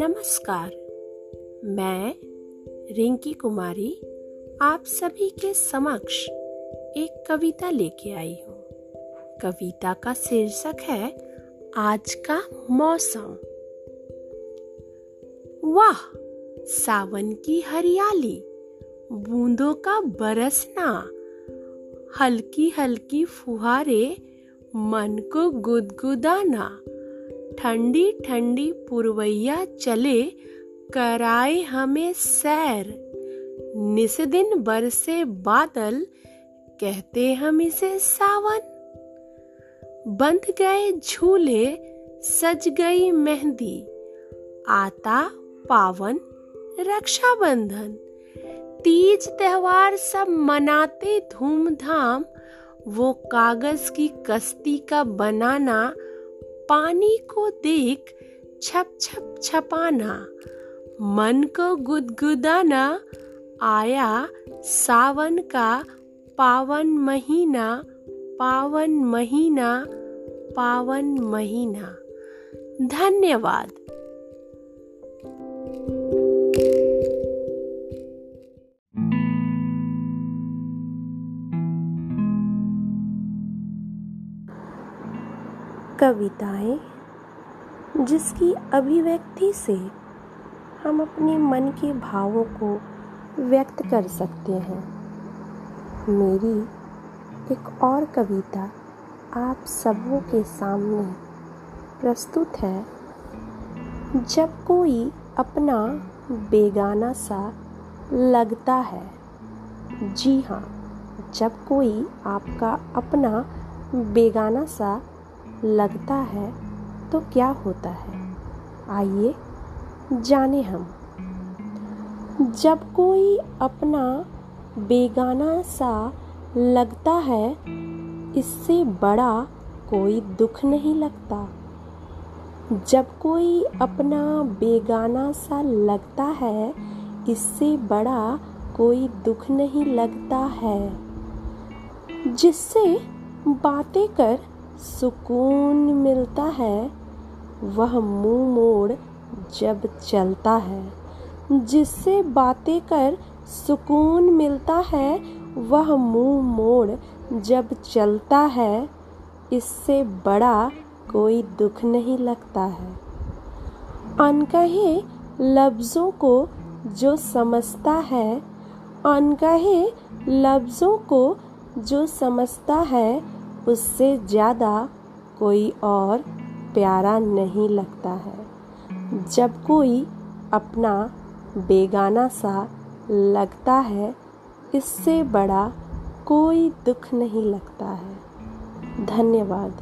नमस्कार। मैं रिंकी कुमारी आप सभी के समक्ष एक कविता लेके आई हूँ। कविता का शीर्षक है, आज का मौसम। वाह, सावन की हरियाली, बूंदों का बरसना हल्की हल्की फुहारे, मन को गुदगुदाना। ठंडी ठंडी पुरवैया चले, कराए हमें सैर। निस दिन बरसे बादल, कहते हम इसे सावन। बंध गए झूले, सज गई मेहंदी। आता पावन रक्षाबंधन। तीज त्योहार सब मनाते धूमधाम। वो कागज़ की कश्ती का बनाना पानी को देख छप छप छपाना, मन को गुदगुदाना, आया सावन का पावन महीना पावन महीना पावन महीना। धन्यवाद। कविताएँ, जिसकी अभिव्यक्ति से हम अपने मन के भावों को व्यक्त कर सकते हैं। मेरी एक और कविता आप सबों के सामने प्रस्तुत है। जब कोई अपना बेगाना सा लगता है, जी हाँ जब कोई आपका अपना बेगाना सा लगता है तो क्या होता है? आइए जाने हम। जब कोई अपना बेगाना सा लगता है, इससे बड़ा कोई दुख नहीं लगता। जब कोई अपना बेगाना सा लगता है, इससे बड़ा कोई दुख नहीं लगता है। जिससे बातें कर सुकून मिलता है, वह मुँह मोड़ जब चलता है। जिससे बातें कर सुकून मिलता है, वह मुँह मोड़ जब चलता है, इससे बड़ा कोई दुख नहीं लगता है। अनकहे लफ्ज़ों को जो समझता है, अनकहे लफ्ज़ों को जो समझता है उससे ज़्यादा कोई और प्यारा नहीं लगता है। जब कोई अपना बेगाना सा लगता है, इससे बड़ा कोई दुख नहीं लगता है। धन्यवाद।